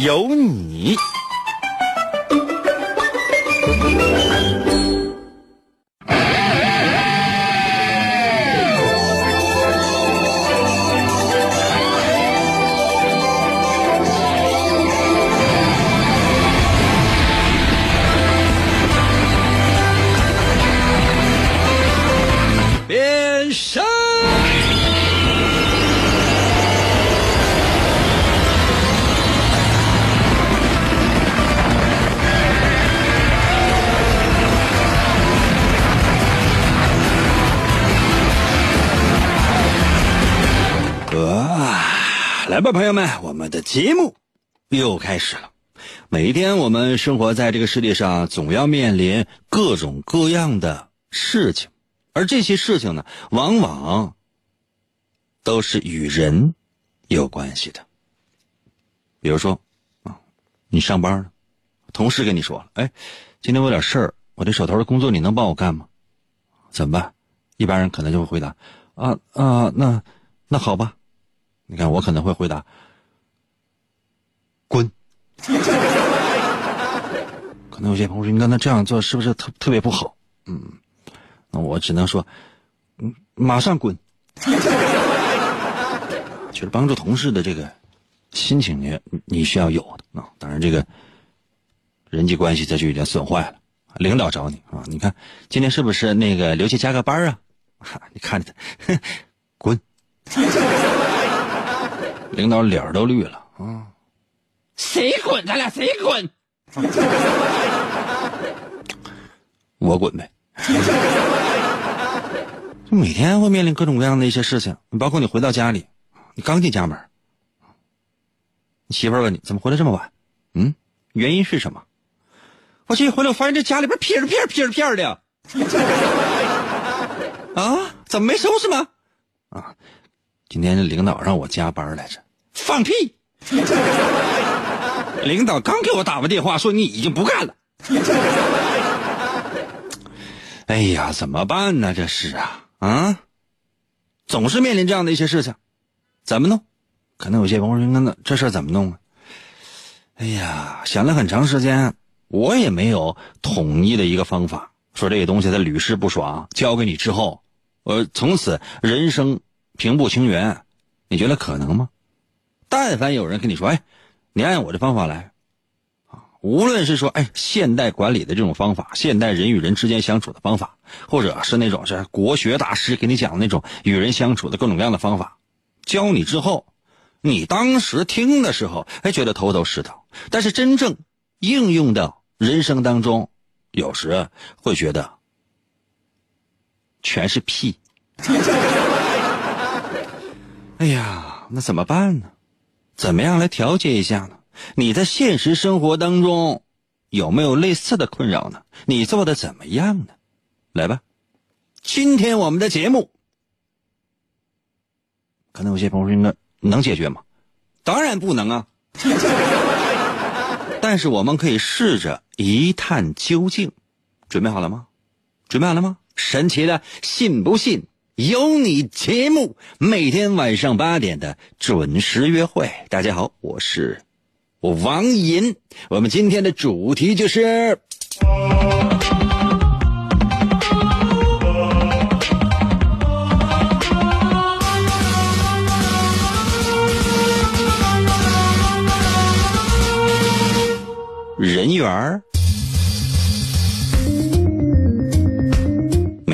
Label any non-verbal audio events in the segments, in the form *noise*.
有你。朋友们，我们的节目又开始了。每一天，我们生活在这个世界上，总要面临各种各样的事情，而这些事情呢，往往都是与人有关系的。比如说，啊，你上班了，同事跟你说了，哎，今天我有点事儿，我这手头的工作你能帮我干吗？怎么办？一般人可能就会回答，啊啊，那那好吧。你看，我可能会回答，滚。*laughs* 可能有些朋友说，你刚才这样做是不是特特别不好？嗯，那我只能说，嗯，马上滚。*laughs* 就是帮助同事的这个心情，你你需要有的啊。当然，这个人际关系这就有点损坏了。领导找你啊，你看今天是不是那个留下加个班啊？*laughs* 你看着他，滚。领导脸都绿了啊！谁滚？咱俩谁滚？我滚呗！*laughs* 就每天会面临各种各样的一些事情，包括你回到家里，你刚进家门，你媳妇问你怎么回来这么晚？嗯，原因是什么？我这一回来，我发现这家里边撇着片撇着片的。*laughs* 啊？怎么没收拾吗？啊？今天这领导让我加班来着，放屁！*laughs* 领导刚给我打完电话，说你已经不干了。哎呀，怎么办呢？这是啊啊，总是面临这样的一些事情，怎么弄？可能有些朋友说：“那这事怎么弄啊？”哎呀，想了很长时间，我也没有统一的一个方法。说这个东西他屡试不爽，交给你之后，我从此人生。平步青云，你觉得可能吗？但凡有人跟你说：“哎，你按我的方法来。”啊，无论是说哎现代管理的这种方法，现代人与人之间相处的方法，或者是那种是国学大师给你讲的那种与人相处的各种各样的方法，教你之后，你当时听的时候还觉得头头是道，但是真正应用到人生当中，有时会觉得全是屁。*laughs* 哎呀，那怎么办呢？怎么样来调节一下呢？你在现实生活当中有没有类似的困扰呢？你做的怎么样呢？来吧，今天我们的节目，可能有些朋友说，那能解决吗？当然不能啊。*laughs* 但是我们可以试着一探究竟。准备好了吗？准备好了吗？神奇的，信不信？有你节目，每天晚上八点的准时约会。大家好，我是我王银。我们今天的主题就是人缘儿。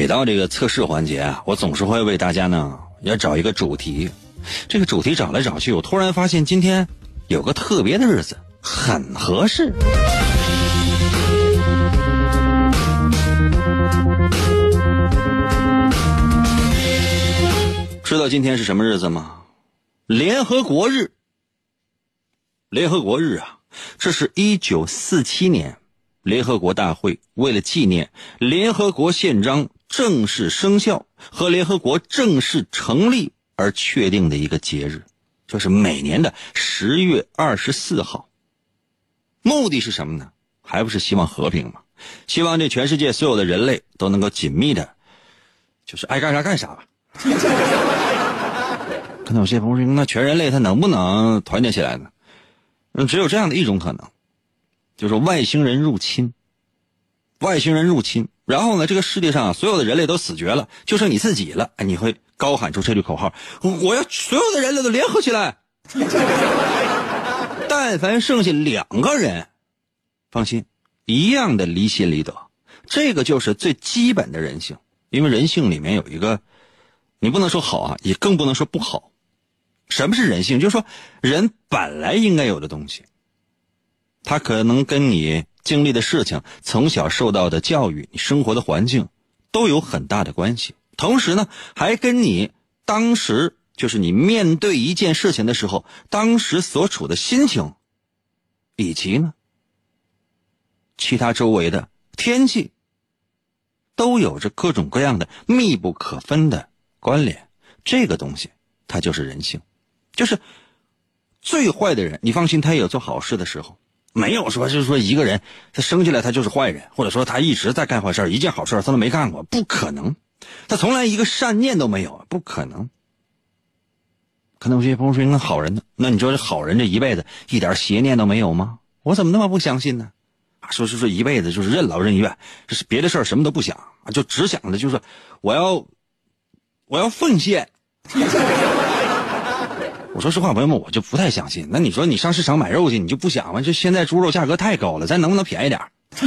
每到这个测试环节啊，我总是会为大家呢要找一个主题。这个主题找来找去，我突然发现今天有个特别的日子，很合适。知道今天是什么日子吗？联合国日。联合国日啊，这是一九四七年联合国大会为了纪念联合国宪章正式生效和联合国正式成立而确定的一个节日，就是每年的十月二十四号。目的是什么呢？还不是希望和平吗？希望这全世界所有的人类都能够紧密的，就是爱干啥干啥吧。可能有些朋友说，那全人类他能不能团结起来呢？嗯，只有这样的一种可能，就是外星人入侵。外星人入侵，然后呢，这个世界上所有的人类都死绝了，就剩你自己了。你会高喊出这句口号：“我要所有的人类都联合起来。*laughs* ”但凡剩下两个人，放心，一样的离心离德。这个就是最基本的人性，因为人性里面有一个，你不能说好啊，也更不能说不好。什么是人性？就是说，人本来应该有的东西，他可能跟你经历的事情、从小受到的教育、你生活的环境都有很大的关系。同时呢，还跟你当时就是你面对一件事情的时候，当时所处的心情，以及呢，其他周围的天气，都有着各种各样的密不可分的关联。这个东西，它就是人性。就是最坏的人，你放心，他也有做好事的时候。没有说就是说一个人他生下来他就是坏人，或者说他一直在干坏事一件好事他都没干过，不可能。他从来一个善念都没有，不可能。可能有些朋友说那好人呢？那你说这好人这一辈子一点邪念都没有吗？我怎么那么不相信呢？啊，说是说一辈子就是任劳任怨，就是别的事儿什么都不想，就只想着就是我要我要奉献。*laughs* 我说实话，朋友们，我就不太相信。那你说你上市场买肉去，你就不想吗？就现在猪肉价格太高了，咱能不能便宜点 *laughs*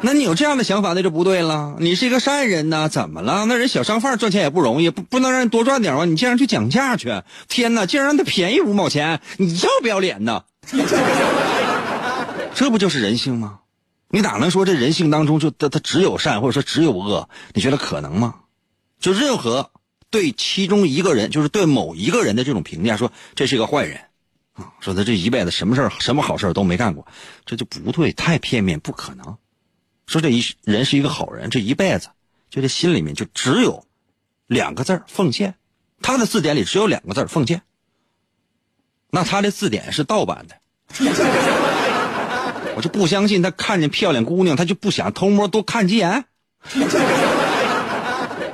那你有这样的想法，那就不对了。你是一个善人呐，怎么了？那人小商贩赚钱也不容易，不不能让人多赚点吗？你竟然去讲价去！天哪，竟然让他便宜五毛钱，你要不要脸呢？*laughs* 这不就是人性吗？你哪能说这人性当中就他他只有善，或者说只有恶？你觉得可能吗？就任何。对其中一个人，就是对某一个人的这种评价，说这是一个坏人，啊，说他这一辈子什么事儿、什么好事都没干过，这就不对，太片面，不可能。说这一人是一个好人，这一辈子就这心里面就只有两个字奉献。他的字典里只有两个字奉献。那他的字典是盗版的，我就不相信他看见漂亮姑娘，他就不想偷摸多看几眼。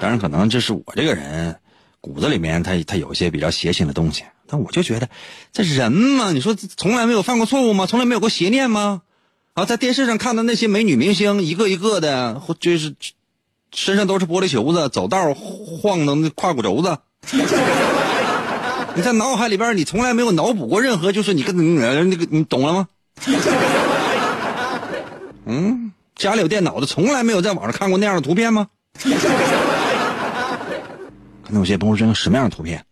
当然，可能这是我这个人骨子里面，他他有一些比较邪性的东西。但我就觉得，这人嘛，你说从来没有犯过错误吗？从来没有过邪念吗？啊，在电视上看到那些美女明星，一个一个的，或就是身上都是玻璃球子，走道晃的胯骨轴子。*laughs* 你在脑海里边，你从来没有脑补过任何，就是你跟那个，你懂了吗？*laughs* 嗯，家里有电脑的，从来没有在网上看过那样的图片吗？那有些朋友说什么样的图片？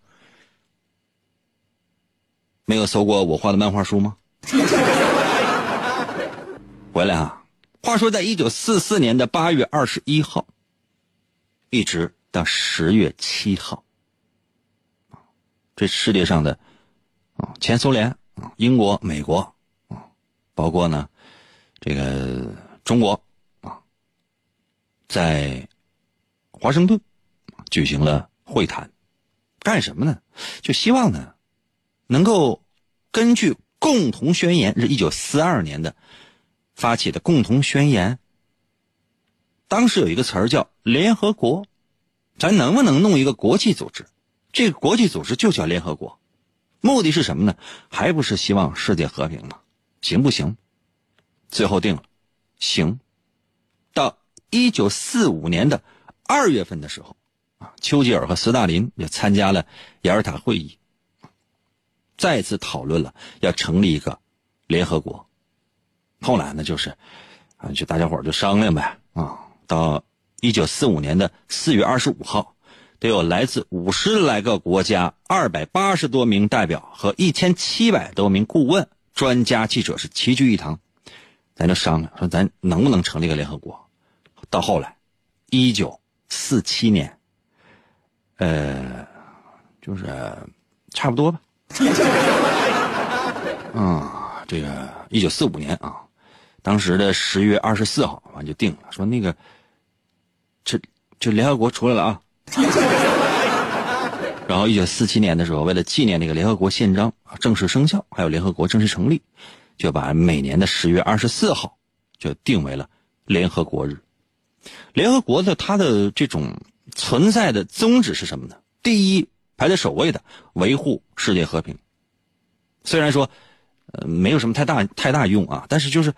没有搜过我画的漫画书吗？*laughs* 回来啊！话说，在一九四四年的八月二十一号，一直到十月七号，这世界上的啊，前苏联啊，英国、美国啊，包括呢这个中国啊，在华盛顿举行了。会谈，干什么呢？就希望呢，能够根据共同宣言，是一九四二年的发起的共同宣言。当时有一个词儿叫联合国，咱能不能弄一个国际组织？这个国际组织就叫联合国，目的是什么呢？还不是希望世界和平吗？行不行？最后定了，行。到一九四五年的二月份的时候。啊，丘吉尔和斯大林也参加了雅尔塔会议，再次讨论了要成立一个联合国。后来呢，就是啊，就大家伙就商量呗啊。到一九四五年的四月二十五号，得有来自五十来个国家、二百八十多名代表和一千七百多名顾问、专家、记者是齐聚一堂，咱就商量说，咱能不能成立个联合国？到后来，一九四七年。呃，就是差不多吧。嗯，这个一九四五年啊，当时的十月二十四号完就定了，说那个这这联合国出来了啊。*laughs* 然后一九四七年的时候，为了纪念这个联合国宪章正式生效，还有联合国正式成立，就把每年的十月二十四号就定为了联合国日。联合国的它的这种存在的宗旨是什么呢？第一，排在首位的维护世界和平。虽然说，呃，没有什么太大太大用啊，但是就是，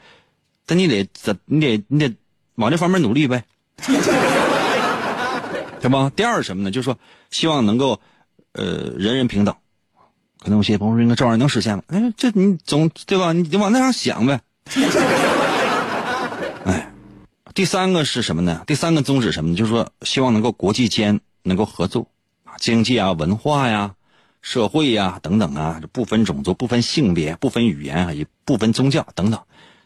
但你得怎你得你得往这方面努力呗，*laughs* 对吧？第二什么呢？就是说，希望能够，呃，人人平等。可能有些朋友说，应该这玩意儿能实现吗？哎，这你总对吧？你得往那上想呗。第三个是什么呢？第三个宗旨什么呢？就是说，希望能够国际间能够合作啊，经济啊，文化呀。社会呀，等等啊，不分种族、不分性别、不分语言啊，也不分宗教等等，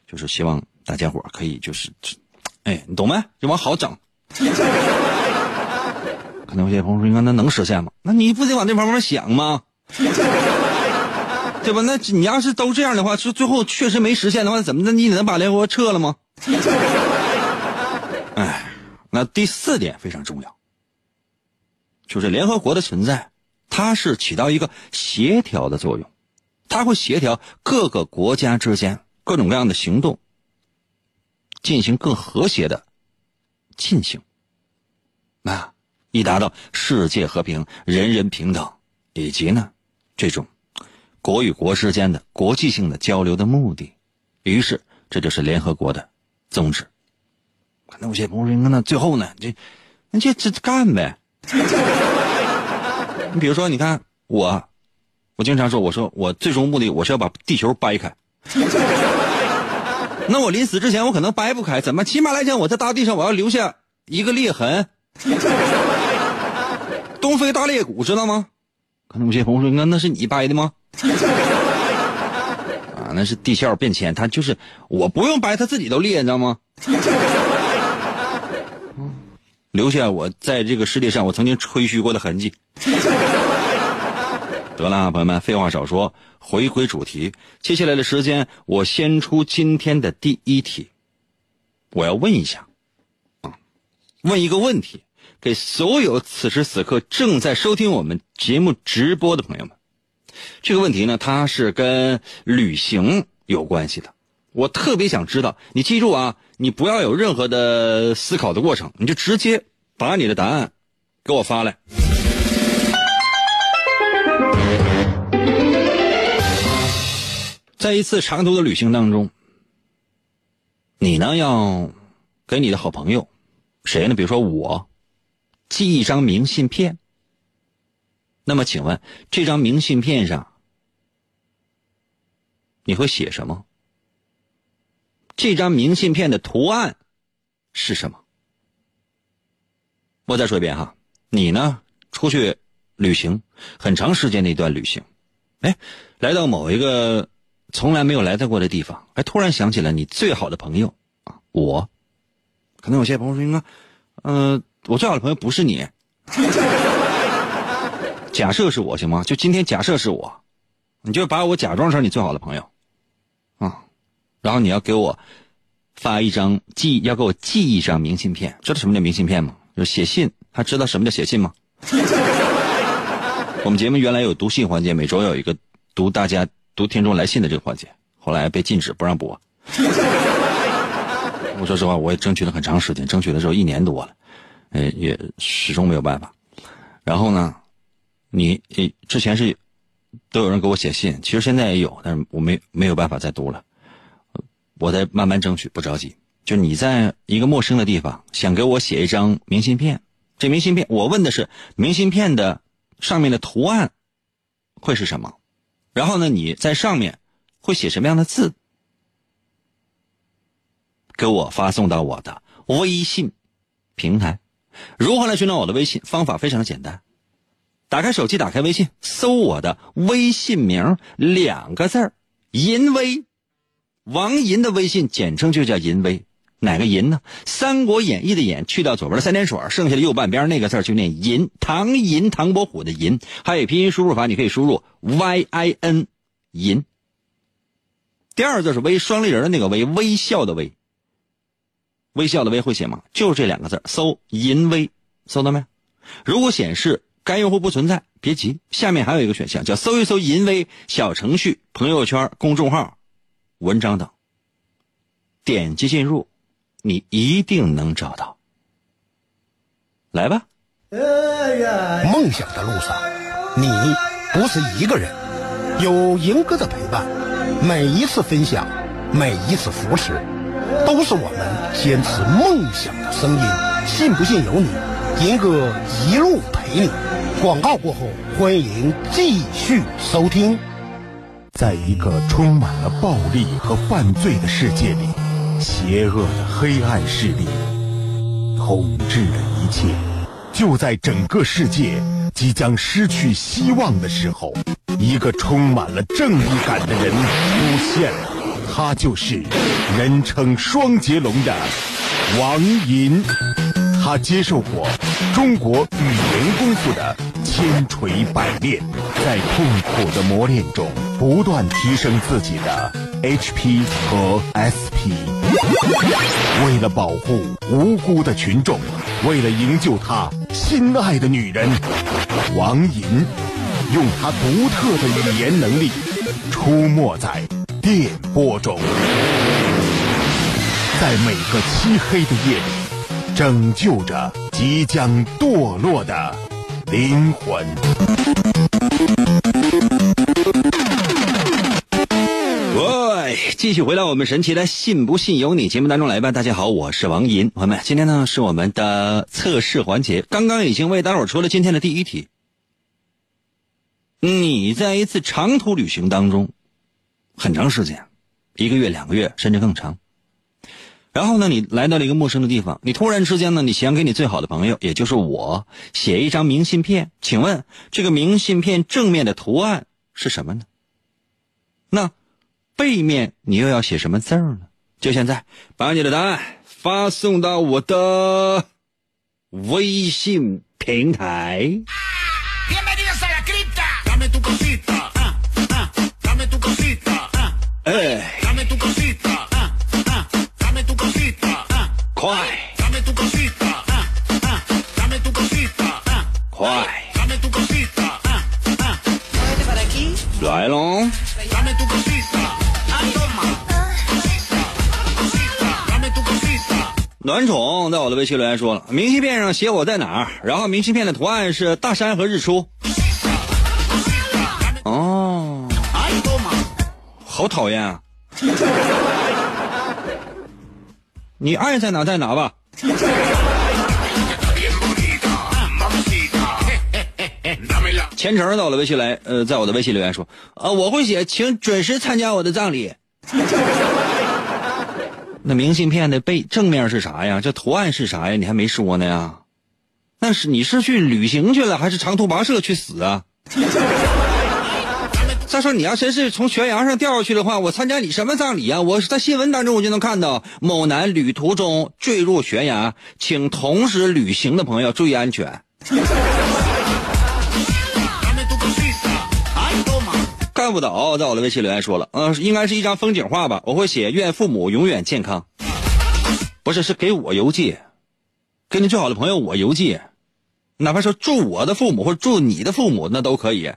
就是希望大家伙可以就是，哎，你懂没？就往好整。*laughs* 可能有些朋友说：“应该那能实现吗？那你不得往这方面想吗？对吧？那你要是都这样的话，就最后确实没实现的话，怎么的？你能把联合国撤了吗？”哎，那第四点非常重要，就是联合国的存在。它是起到一个协调的作用，它会协调各个国家之间各种各样的行动，进行更和谐的进行，啊，以达到世界和平、人人平等，以及呢这种国与国之间的国际性的交流的目的。于是，这就是联合国的宗旨。那有些朋友说，那最后呢，这那这这干呗。*laughs* 你比如说，你看我，我经常说，我说我最终目的我是要把地球掰开。*laughs* 那我临死之前，我可能掰不开，怎么？起码来讲，我在大地上我要留下一个裂痕。*laughs* 东非大裂谷知道吗？可能有些朋友说，那那是你掰的吗？啊，那是地壳变迁，它就是我不用掰，它自己都裂，你知道吗？留下我在这个世界上我曾经吹嘘过的痕迹。得了，朋友们，废话少说，回归主题。接下来的时间，我先出今天的第一题。我要问一下，啊，问一个问题，给所有此时此刻正在收听我们节目直播的朋友们。这个问题呢，它是跟旅行有关系的。我特别想知道，你记住啊，你不要有任何的思考的过程，你就直接把你的答案给我发来。在一次长途的旅行当中，你呢要给你的好朋友谁呢？比如说我，寄一张明信片。那么，请问这张明信片上你会写什么？这张明信片的图案是什么？我再说一遍哈，你呢出去旅行很长时间的一段旅行，哎，来到某一个从来没有来到过的地方，哎，突然想起了你最好的朋友啊，我。可能有些朋友说，应该，嗯，我最好的朋友不是你。*laughs* 假设是我行吗？就今天假设是我，你就把我假装成你最好的朋友。啊然后你要给我发一张寄，要给我寄一张明信片，知道什么叫明信片吗？就是写信，还知道什么叫写信吗？*laughs* 我们节目原来有读信环节，每周有一个读大家读听众来信的这个环节，后来被禁止不让播。*laughs* 我说实话，我也争取了很长时间，争取的时候一年多了，呃，也始终没有办法。然后呢，你之前是都有人给我写信，其实现在也有，但是我没没有办法再读了。我在慢慢争取，不着急。就你在一个陌生的地方，想给我写一张明信片，这明信片我问的是明信片的上面的图案会是什么？然后呢，你在上面会写什么样的字？给我发送到我的微信平台。如何来寻找我的微信？方法非常的简单，打开手机，打开微信，搜我的微信名两个字儿，淫威。王银的微信简称就叫银威，哪个银呢？《三国演义》的演去掉左边的三点水，剩下的右半边那个字就念银。唐银，唐伯虎的银。还有拼音输入法，你可以输入 y i n 银。第二个字是微，双立人的那个微，微笑的微。微笑的微会写吗？就是这两个字，搜“淫微”，搜到没？如果显示该用户不存在，别急，下面还有一个选项叫搜一搜“淫微”小程序、朋友圈、公众号、文章等，点击进入，你一定能找到。来吧。梦想的路上，你不是一个人，有银哥的陪伴，每一次分享，每一次扶持，都是我们坚持梦想的声音。信不信由你，银哥一路陪你。广告过后，欢迎继续收听。在一个充满了暴力和犯罪的世界里，邪恶的黑暗势力统治了一切。就在整个世界即将失去希望的时候，一个充满了正义感的人出现了，他就是人称双截龙的王银。他接受过中国语功夫的千锤百炼，在痛苦的磨练中不断提升自己的 HP 和 SP。为了保护无辜的群众，为了营救他心爱的女人，王银用他独特的语言能力出没在电波中，在每个漆黑的夜里。拯救着即将堕落的灵魂。喂，继续回到我们神奇的“信不信由你”节目当中来吧。大家好，我是王银，朋友们，今天呢是我们的测试环节，刚刚已经为大伙儿出了今天的第一题。你在一次长途旅行当中，很长时间，一个月、两个月，甚至更长。然后呢，你来到了一个陌生的地方，你突然之间呢，你想给你最好的朋友，也就是我，写一张明信片。请问这个明信片正面的图案是什么呢？那背面你又要写什么字儿呢？就现在，把你的答案发送到我的微信平台。快！快！来喽！暖宠在我的微信留言说了，明信片上写我在哪儿，然后明信片的图案是大山和日出。哦，好讨厌啊！你爱在哪在哪吧。*laughs* 前程到了微信来，呃，在我的微信留言说，呃，我会写，请准时参加我的葬礼。*laughs* 那明信片的背正面是啥呀？这图案是啥呀？你还没说呢呀？那是你是去旅行去了，还是长途跋涉去死啊？再说你要真是从悬崖上掉下去的话，我参加你什么葬礼啊？我在新闻当中我就能看到某男旅途中坠入悬崖，请同时旅行的朋友注意安全。*laughs* 干不倒，在我的微信留言说了，嗯，应该是一张风景画吧？我会写愿父母永远健康。不是，是给我邮寄，给你最好的朋友我邮寄，哪怕说祝我的父母或者祝你的父母那都可以。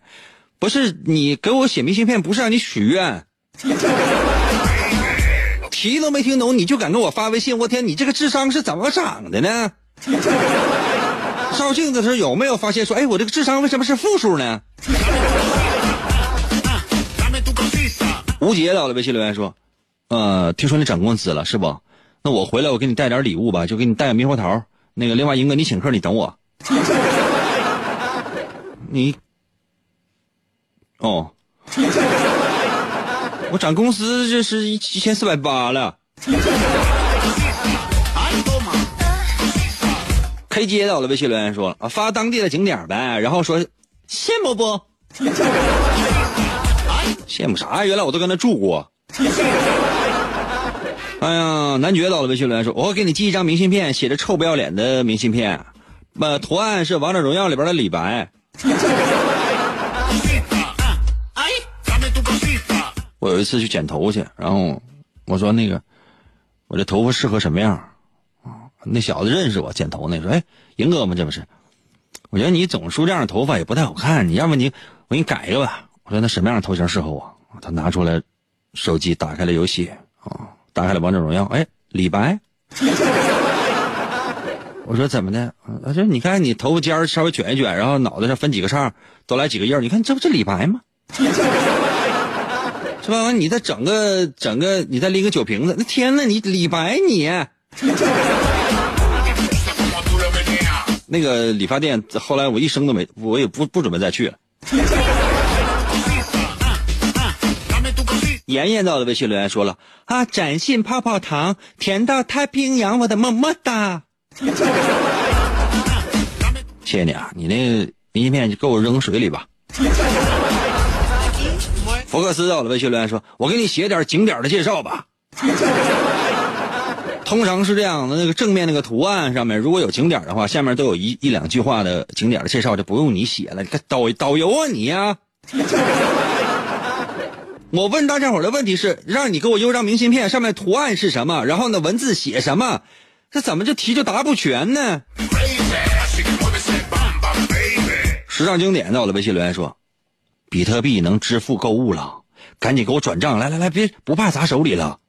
不是你给我写明信片，不是让你许愿，*laughs* 题都没听懂，你就敢给我发微信？我天，你这个智商是怎么长的呢？照镜子的时候有没有发现说，哎，我这个智商为什么是负数呢？吴杰到了微信留言说，呃，听说你涨工资了是不？那我回来我给你带点礼物吧，就给你带个猕猴桃。那个另外英哥你请客，你等我。*laughs* 你。哦，*laughs* 我涨工资这是一一千四百八了。K 接到了微信留言说啊，发当地的景点呗，然后说羡慕不？*laughs* 羡慕啥？原来我都跟他住过。*laughs* 哎呀，男爵到了微信留言说，我给你寄一张明信片，写着臭不要脸的明信片，呃，图案是王者荣耀里边的李白。有一次去剪头去，然后我说那个我这头发适合什么样啊？那小子认识我剪头那说，哎，银哥吗？这不是？我觉得你总梳这样的头发也不太好看，你要不你我给你改一个吧？我说那什么样的头型适合我？他拿出来手机，打开了游戏啊，*laughs* 打开了王者荣耀，哎，李白。我说怎么的？他说你看你头发尖稍微卷一卷，然后脑袋上分几个叉，多来几个印你看这不是李白吗？是吧？你再整个整个，你再拎个酒瓶子，那天呐，你李白你。那个理发店后来我一生都没，我也不不准备再去了。妍妍到了微信留言说了啊，展信泡泡糖，甜到太平洋，我的么么哒。谢谢你啊，你那明信片就给我扔水里吧。福克斯在我的微信留言说，我给你写点景点的介绍吧。*laughs* 通常是这样的，那个正面那个图案上面如果有景点的话，下面都有一一两句话的景点的介绍，就不用你写了。你看导导游啊你呀！我问大家伙的问题是，让你给我邮张明信片，上面图案是什么？然后呢，文字写什么？这怎么就题就答不全呢？时尚经典在我的微信留言说，比特币能支付购物了，赶紧给我转账！来来来，别不怕砸手里了。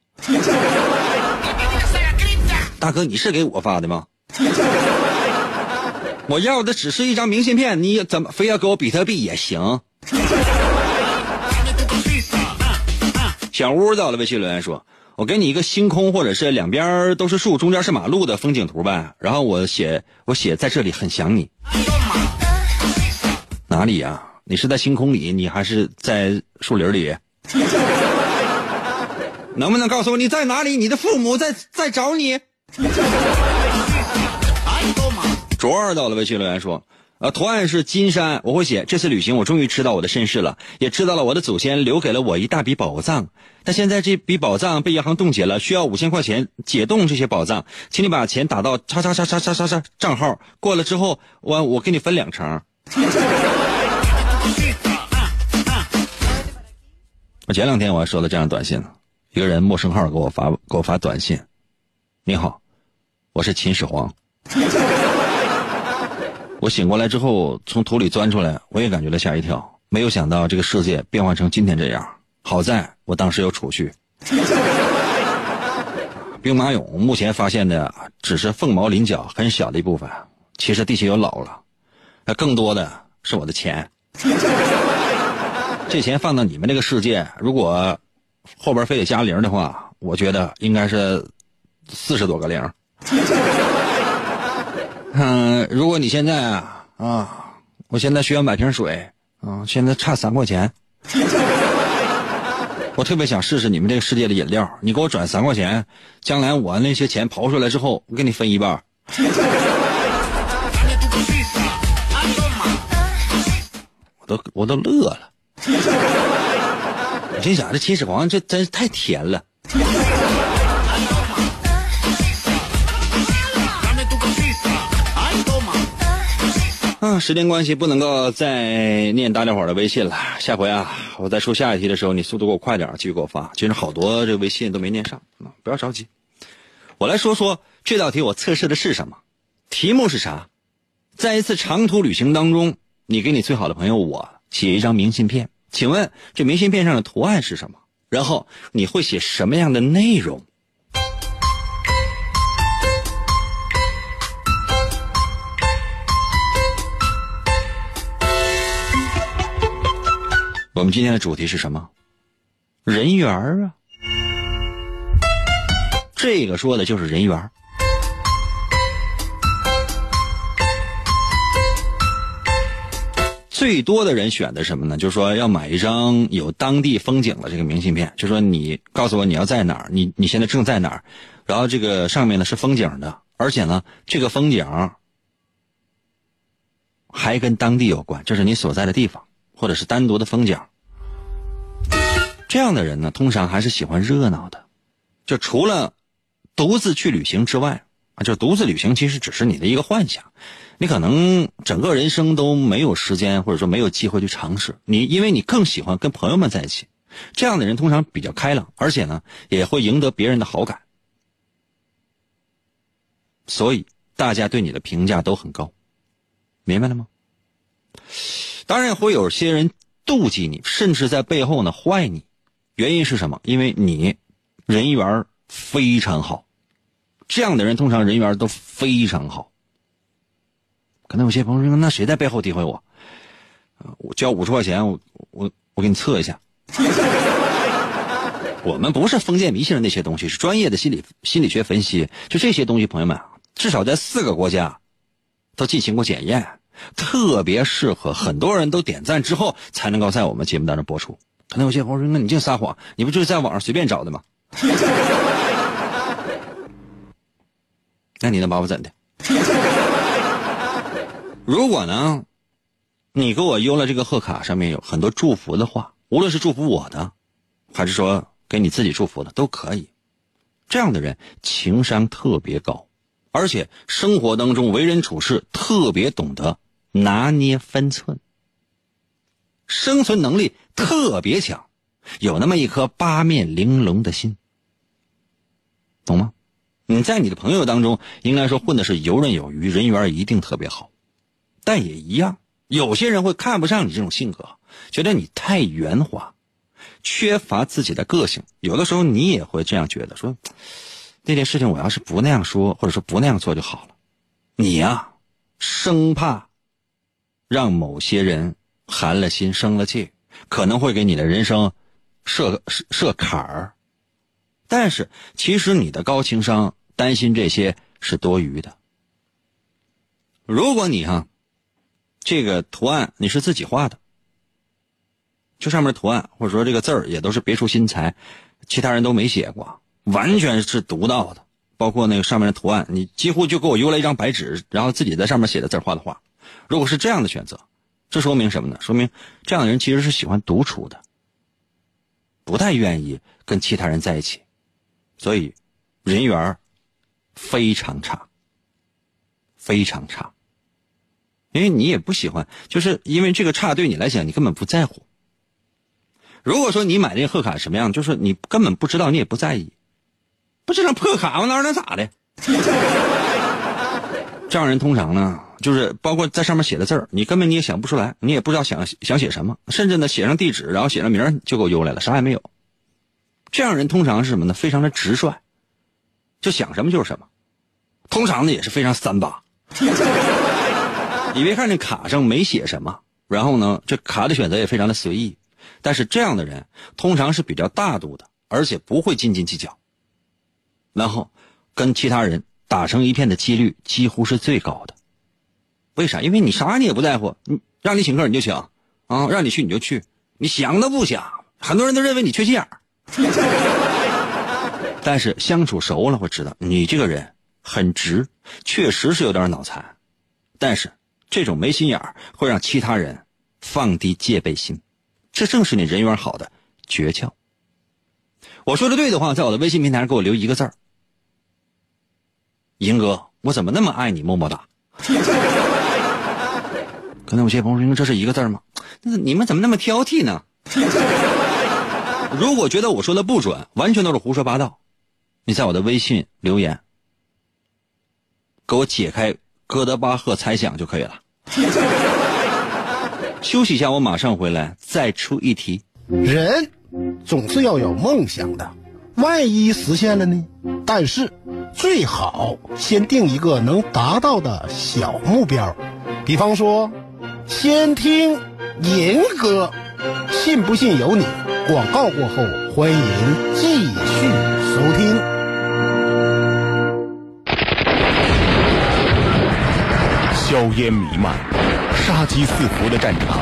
大哥，你是给我发的吗？我要的只是一张明信片，你怎么非要给我比特币也行？小屋到了，微信留言说：“我给你一个星空，或者是两边都是树，中间是马路的风景图呗。”然后我写，我写在这里很想你。哪里呀？你是在星空里，你还是在树林里？*laughs* 能不能告诉我你在哪里？你的父母在在找你。*laughs* 卓二到了，微信留言说：“呃，图案是金山，我会写这次旅行我终于知道我的身世了，也知道了我的祖先留给了我一大笔宝藏。但现在这笔宝藏被银行冻结了，需要五千块钱解冻这些宝藏，请你把钱打到叉叉叉叉叉叉叉账号，过了之后我我给你分两成。” *laughs* 我前两天我还收到这样短信呢，一个人陌生号给我发给我发短信。你好，我是秦始皇。*laughs* 我醒过来之后，从土里钻出来，我也感觉了吓一跳。没有想到这个世界变化成今天这样。好在我当时有储蓄。*laughs* 兵马俑目前发现的只是凤毛麟角、很小的一部分。其实地球有老了，那更多的是我的钱。这钱放到你们这个世界，如果后边非得加零的话，我觉得应该是。四十多个零，*laughs* 嗯，如果你现在啊啊，我现在需要买瓶水啊，现在差三块钱，*laughs* 我特别想试试你们这个世界的饮料，你给我转三块钱，将来我那些钱刨出来之后，我给你分一半。*laughs* 我都我都乐了，*laughs* 我心想这秦始皇这真是太甜了。啊，时间关系不能够再念大家伙的微信了。下回啊，我再出下一题的时候，你速度给我快点，继续给我发。其实好多这个微信都没念上，不要着急。我来说说这道题，我测试的是什么？题目是啥？在一次长途旅行当中，你给你最好的朋友我写一张明信片，请问这明信片上的图案是什么？然后你会写什么样的内容？我们今天的主题是什么？人缘啊，这个说的就是人缘。最多的人选的什么呢？就是说要买一张有当地风景的这个明信片，就说你告诉我你要在哪儿，你你现在正在哪儿，然后这个上面呢是风景的，而且呢这个风景还跟当地有关，就是你所在的地方。或者是单独的风景，这样的人呢，通常还是喜欢热闹的。就除了独自去旅行之外，啊，就独自旅行其实只是你的一个幻想，你可能整个人生都没有时间或者说没有机会去尝试。你因为你更喜欢跟朋友们在一起，这样的人通常比较开朗，而且呢也会赢得别人的好感，所以大家对你的评价都很高，明白了吗？当然会有些人妒忌你，甚至在背后呢坏你，原因是什么？因为你人缘非常好，这样的人通常人缘都非常好。可能有些朋友说：“那谁在背后诋毁我？”我交五十块钱，我我我给你测一下。*laughs* 我们不是封建迷信的那些东西，是专业的心理心理学分析。就这些东西，朋友们，至少在四个国家都进行过检验，特别适合很多人都点赞之后才能够在我们节目当中播出。可能有些朋友说：“那你净撒谎，你不就是在网上随便找的吗？” *laughs* 那你能把我怎的？如果呢，你给我邮了这个贺卡，上面有很多祝福的话，无论是祝福我的，还是说给你自己祝福的，都可以。这样的人情商特别高，而且生活当中为人处事特别懂得拿捏分寸，生存能力特别强，有那么一颗八面玲珑的心，懂吗？你在你的朋友当中，应该说混的是游刃有余，人缘一定特别好。但也一样，有些人会看不上你这种性格，觉得你太圆滑，缺乏自己的个性。有的时候你也会这样觉得，说那件事情我要是不那样说，或者说不那样做就好了。你呀，生怕让某些人寒了心、生了气，可能会给你的人生设设设坎儿。但是其实你的高情商，担心这些是多余的。如果你哈。这个图案你是自己画的，就上面图案或者说这个字儿也都是别出心裁，其他人都没写过，完全是独到的。包括那个上面的图案，你几乎就给我邮了一张白纸，然后自己在上面写的字画的画。如果是这样的选择，这说明什么呢？说明这样的人其实是喜欢独处的，不太愿意跟其他人在一起，所以人缘非常差，非常差。因为你也不喜欢，就是因为这个差对你来讲，你根本不在乎。如果说你买这个贺卡什么样，就是你根本不知道，你也不在意，不这张破卡吗？那能咋的？这样人通常呢，就是包括在上面写的字儿，你根本你也想不出来，你也不知道想想写什么，甚至呢写上地址，然后写上名就给我邮来了，啥也没有。这样人通常是什么呢？非常的直率，就想什么就是什么，通常呢也是非常三八。你别看这卡上没写什么，然后呢，这卡的选择也非常的随意，但是这样的人通常是比较大度的，而且不会斤斤计较，然后跟其他人打成一片的几率几乎是最高的。为啥？因为你啥你也不在乎，你让你请客你就请，啊，让你去你就去，你想都不想。很多人都认为你缺心眼儿，*laughs* 但是相处熟了会知道，你这个人很直，确实是有点脑残，但是。这种没心眼儿会让其他人放低戒备心，这正是你人缘好的诀窍。我说的对的话，在我的微信平台上给我留一个字儿：“银哥，我怎么那么爱你？么么哒。*laughs* ”可能有些朋友说：“这是一个字吗？”那你们怎么那么挑剔呢？*laughs* 如果觉得我说的不准，完全都是胡说八道，你在我的微信留言，给我解开。哥德巴赫猜想就可以了。*laughs* 休息一下，我马上回来再出一题。人总是要有梦想的，万一实现了呢？但是最好先定一个能达到的小目标，比方说，先听银哥，信不信由你。广告过后，欢迎继续收听。硝烟弥漫、杀机四伏的战场，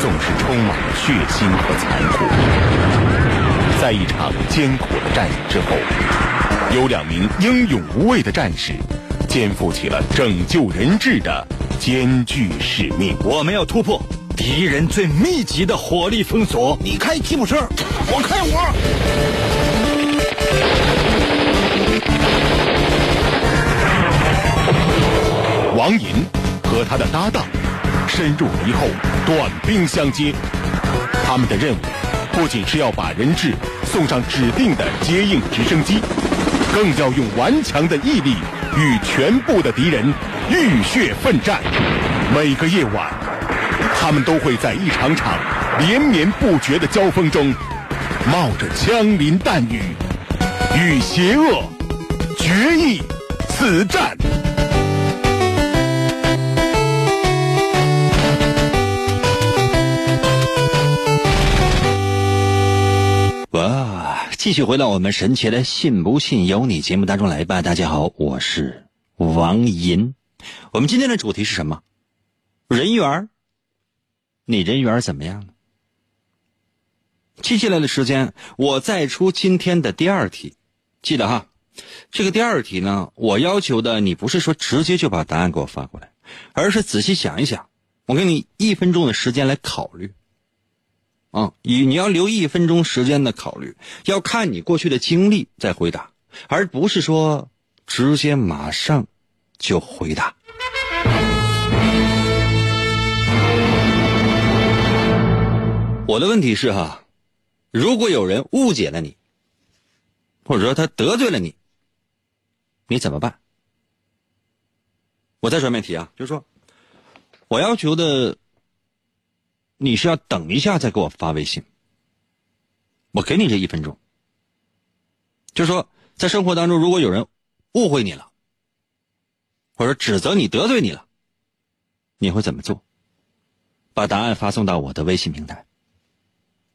总是充满了血腥和残酷。在一场艰苦的战役之后，有两名英勇无畏的战士，肩负起了拯救人质的艰巨使命。我们要突破敌人最密集的火力封锁。你开吉普车，我开我。王银。和他的搭档深入敌后，短兵相接。他们的任务不仅是要把人质送上指定的接应直升机，更要用顽强的毅力与全部的敌人浴血奋战。每个夜晚，他们都会在一场场连绵不绝的交锋中，冒着枪林弹雨，与邪恶决一死战。继续回到我们神奇的“信不信由你”节目当中来吧。大家好，我是王银。我们今天的主题是什么？人缘你人缘怎么样？接下来的时间，我再出今天的第二题。记得哈，这个第二题呢，我要求的你不是说直接就把答案给我发过来，而是仔细想一想。我给你一分钟的时间来考虑。啊，你你要留一分钟时间的考虑，要看你过去的经历再回答，而不是说直接马上就回答。我的问题是哈，如果有人误解了你，或者说他得罪了你，你怎么办？我再说一遍题啊，就是说，我要求的。你是要等一下再给我发微信，我给你这一分钟。就说在生活当中，如果有人误会你了，或者指责你、得罪你了，你会怎么做？把答案发送到我的微信平台。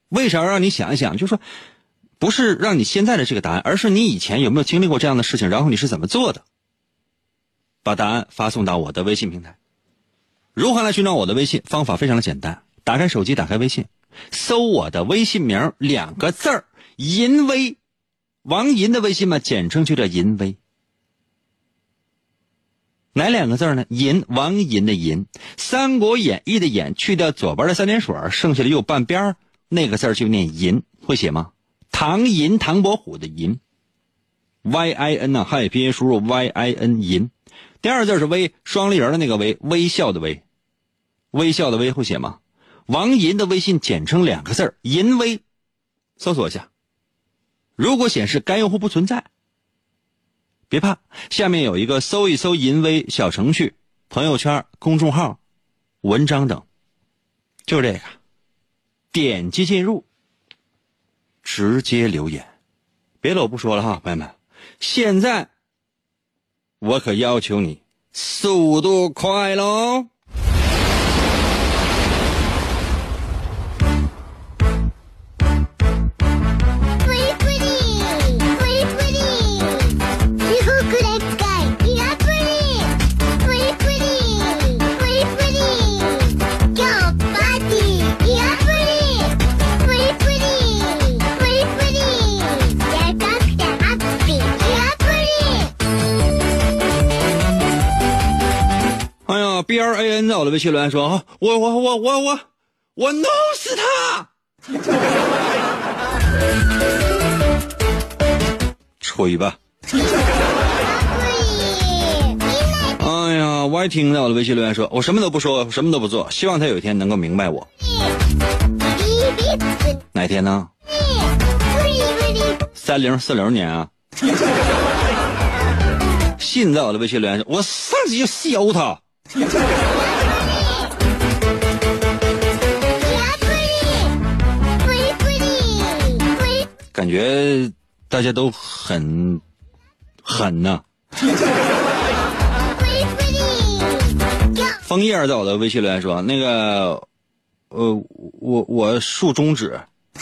为啥让你想一想？就说不是让你现在的这个答案，而是你以前有没有经历过这样的事情，然后你是怎么做的？把答案发送到我的微信平台。如何来寻找我的微信？方法非常的简单。打开手机，打开微信，搜我的微信名两个字儿“银威”，王银的微信嘛，简称就叫银威。哪两个字呢？银，王银的银，《三国演义》的演，去掉左边的三点水，剩下的右半边那个字就念银，会写吗？唐银，唐伯虎的银，Y I N 呐，汉语拼音输入 Y I N 银。第二字是微，双立人的那个微，微笑的微，微笑的微会写吗？王银的微信简称两个字银威，搜索一下。如果显示该用户不存在，别怕，下面有一个搜一搜银威小程序、朋友圈、公众号、文章等，就这个，点击进入，直接留言。别的我不说了哈，朋友们，现在我可要求你速度快喽！B R A N 在我的微信留言说啊：“我我我我我我弄死他！”吹吧！哎呀，Y 听在我的微信留言说：“我什么都不说，什么都不做，希望他有一天能够明白我。”哪天呢？三零四零年啊！信在我的微信留言说：“我上去就削他。”感觉大家都很狠呐。枫叶在我的微信留言说：“那个，呃，我我竖中指，*laughs*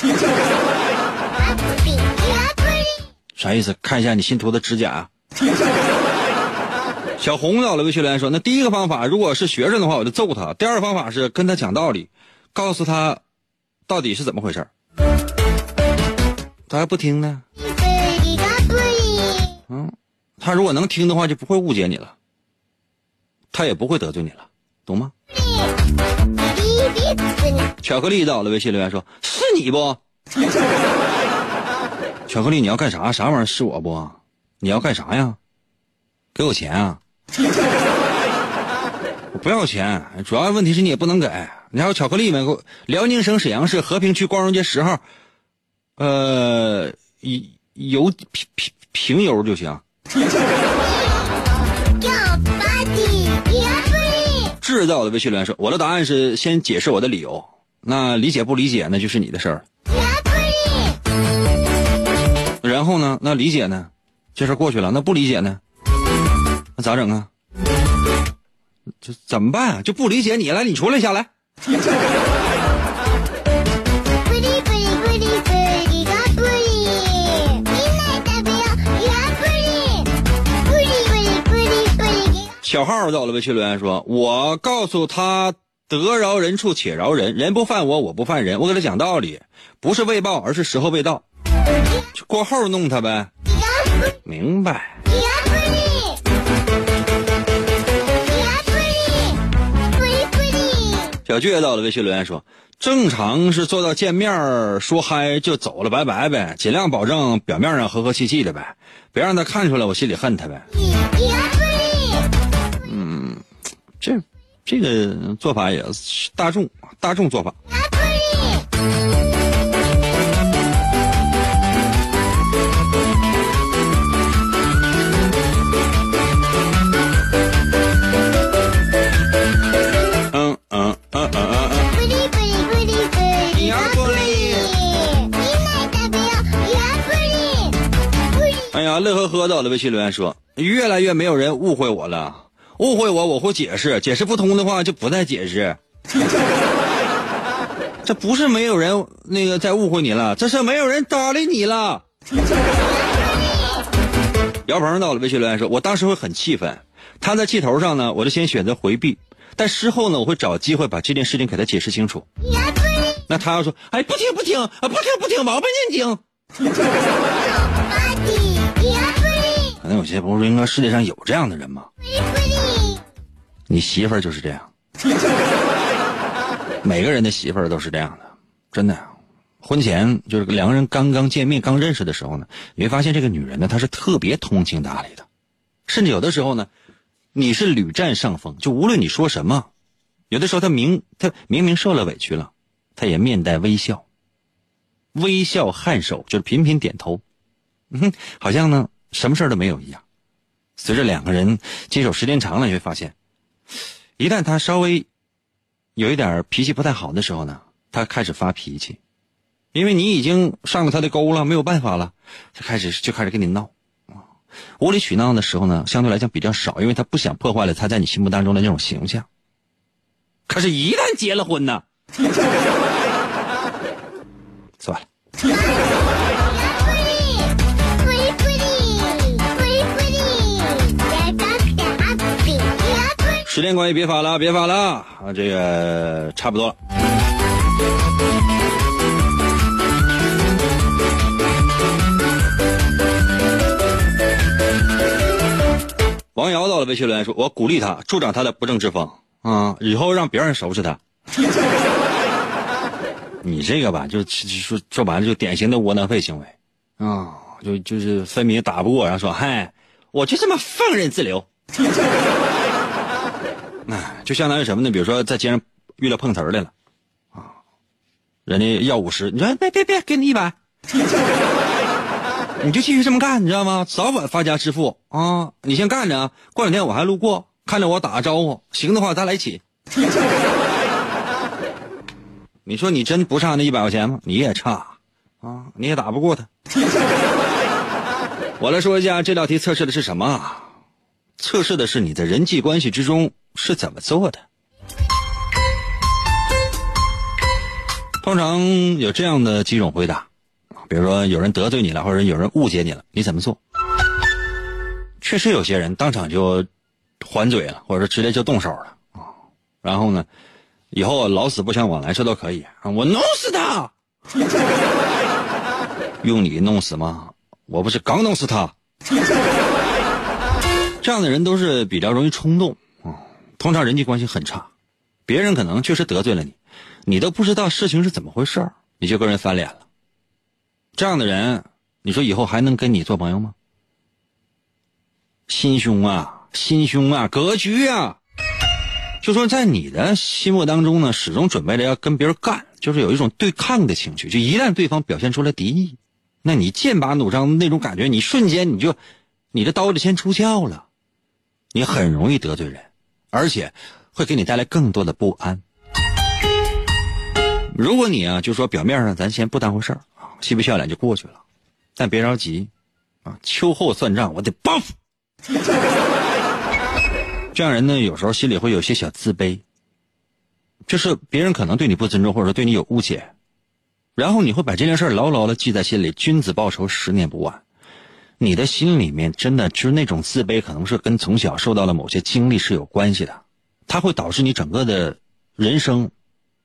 啥意思？看一下你新涂的指甲。*laughs* ”小红到了微信留言说：“那第一个方法，如果是学生的话，我就揍他；第二个方法是跟他讲道理，告诉他到底是怎么回事他还不听呢。嗯，他如果能听的话，就不会误解你了，他也不会得罪你了，懂吗？”巧克力到了微信留言说：“是你不？*laughs* 巧克力，你要干啥？啥玩意儿是我不？你要干啥呀？给我钱啊！”我 *laughs* 不要钱，主要问题是你也不能给，你还有巧克力没？辽宁省沈阳市和平区光荣街十号，呃，油平平平油就行。制造的微信留言说：“我的答案是先解释我的理由，那理解不理解那就是你的事儿。然后呢？那理解呢？这事过去了。那不理解呢？那咋整啊？这怎么办啊？就不理解你了，你出来一下来。”小号走了，呗？去留言说：“我告诉他，得饶人处且饶人，人不犯我，我不犯人。我给他讲道理，不是未报，而是时候未到。就过后弄他呗。明白。”小倔到了，微信留言说：“正常是做到见面说嗨就走了，拜拜呗，尽量保证表面上和和气气的呗，别让他看出来我心里恨他呗。”嗯这，这个做法也是大众大众做法。哎呀，乐呵呵的，我的微信留言说，越来越没有人误会我了。误会我，我会解释；解释不通的话，就不再解释。*laughs* 这不是没有人那个在误会你了，这是没有人搭理你了。姚鹏到了微信留言说：“我当时会很气愤，他在气头上呢，我就先选择回避，但事后呢，我会找机会把这件事情给他解释清楚。那他要说，哎，不听不听啊，不听不听，王八念经。*laughs* 有些不是，应该世界上有这样的人吗？”你媳妇儿就是这样，每个人的媳妇儿都是这样的，真的。婚前就是两个人刚刚见面、刚认识的时候呢，你会发现这个女人呢，她是特别通情达理的，甚至有的时候呢，你是屡占上风，就无论你说什么，有的时候她明她明明受了委屈了，她也面带微笑，微笑颔首，就是频频点头，嗯，好像呢什么事儿都没有一样。随着两个人接手时间长了，你会发现。一旦他稍微有一点脾气不太好的时候呢，他开始发脾气，因为你已经上了他的钩了，没有办法了，他开始就开始跟你闹无理取闹的时候呢，相对来讲比较少，因为他不想破坏了他在你心目当中的那种形象。可是，一旦结了婚呢，*laughs* 算了。时间关系，别发了，别发了啊！这个差不多了。王瑶到了，微信留言说：“我鼓励他，助长他的不正之风啊，以后让别人收拾他。*laughs* ”你这个吧，就说说白了，就典型的窝囊废行为啊，就就是分明打不过，然后说：“嗨，我就这么放任自流。”哎，就相当于什么呢？比如说在街上遇到碰瓷儿的了，啊，人家要五十，你说别别别，给你一百，你就继续这么干，你知道吗？早晚发家致富啊！你先干着，过两天我还路过，看着我打个招呼，行的话咱来一起。你说你真不差那一百块钱吗？你也差啊，你也打不过他。我来说一下这道题测试的是什么？测试的是你在人际关系之中。是怎么做的？通常有这样的几种回答，比如说有人得罪你了，或者有人误解你了，你怎么做？确实有些人当场就还嘴了，或者直接就动手了啊。然后呢，以后老死不相往来，这都可以啊。我弄死他，*laughs* 用你弄死吗？我不是刚弄死他。这样的人都是比较容易冲动。通常人际关系很差，别人可能确实得罪了你，你都不知道事情是怎么回事儿你就跟人翻脸了。这样的人，你说以后还能跟你做朋友吗？心胸啊，心胸啊，格局啊，就说在你的心目当中呢，始终准备着要跟别人干，就是有一种对抗的情绪。就一旦对方表现出来敌意，那你剑拔弩张那种感觉，你瞬间你就，你的刀子先出鞘了，你很容易得罪人，而且会给你带来更多的不安。如果你啊，就说表面上咱先不当回事儿啊，嬉皮笑脸就过去了，但别着急，啊，秋后算账我得报复。*laughs* 这样人呢，有时候心里会有些小自卑，就是别人可能对你不尊重，或者说对你有误解，然后你会把这件事牢牢的记在心里。君子报仇，十年不晚。你的心里面真的就是那种自卑，可能是跟从小受到了某些经历是有关系的，它会导致你整个的人生，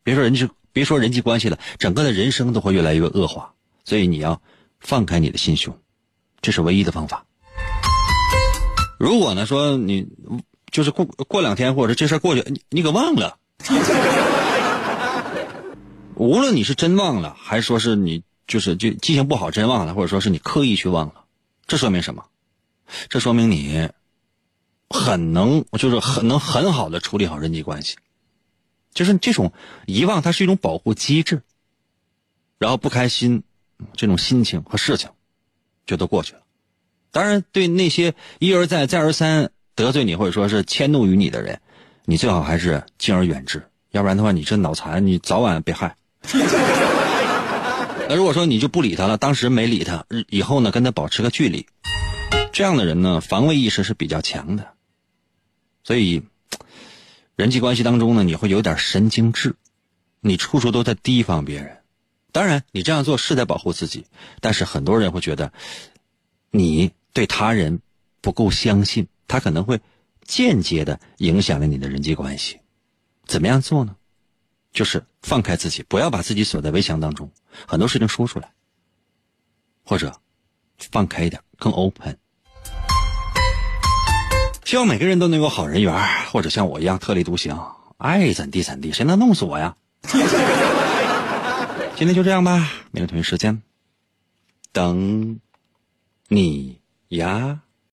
别说人际，别说人际关系了，整个的人生都会越来越恶化。所以你要放开你的心胸，这是唯一的方法。如果呢说你。就是过过两天，或者这事过去，你你可忘了。无论你是真忘了，还是说是你就是就记性不好真忘了，或者说是你刻意去忘了，这说明什么？这说明你很能，就是很能很好的处理好人际关系。就是这种遗忘，它是一种保护机制。然后不开心，这种心情和事情就都过去了。当然，对那些一而再再而三。得罪你或者说是迁怒于你的人，你最好还是敬而远之，要不然的话，你这脑残，你早晚被害。*laughs* 那如果说你就不理他了，当时没理他，以后呢跟他保持个距离，这样的人呢防卫意识是比较强的，所以人际关系当中呢你会有点神经质，你处处都在提防别人。当然，你这样做是在保护自己，但是很多人会觉得你对他人不够相信。他可能会间接的影响了你的人际关系，怎么样做呢？就是放开自己，不要把自己锁在围墙当中，很多事情说出来，或者放开一点，更 open。希望每个人都能有好人缘，或者像我一样特立独行，爱怎地怎地，谁能弄死我呀？*laughs* 今天就这样吧，明天同一时间等你呀。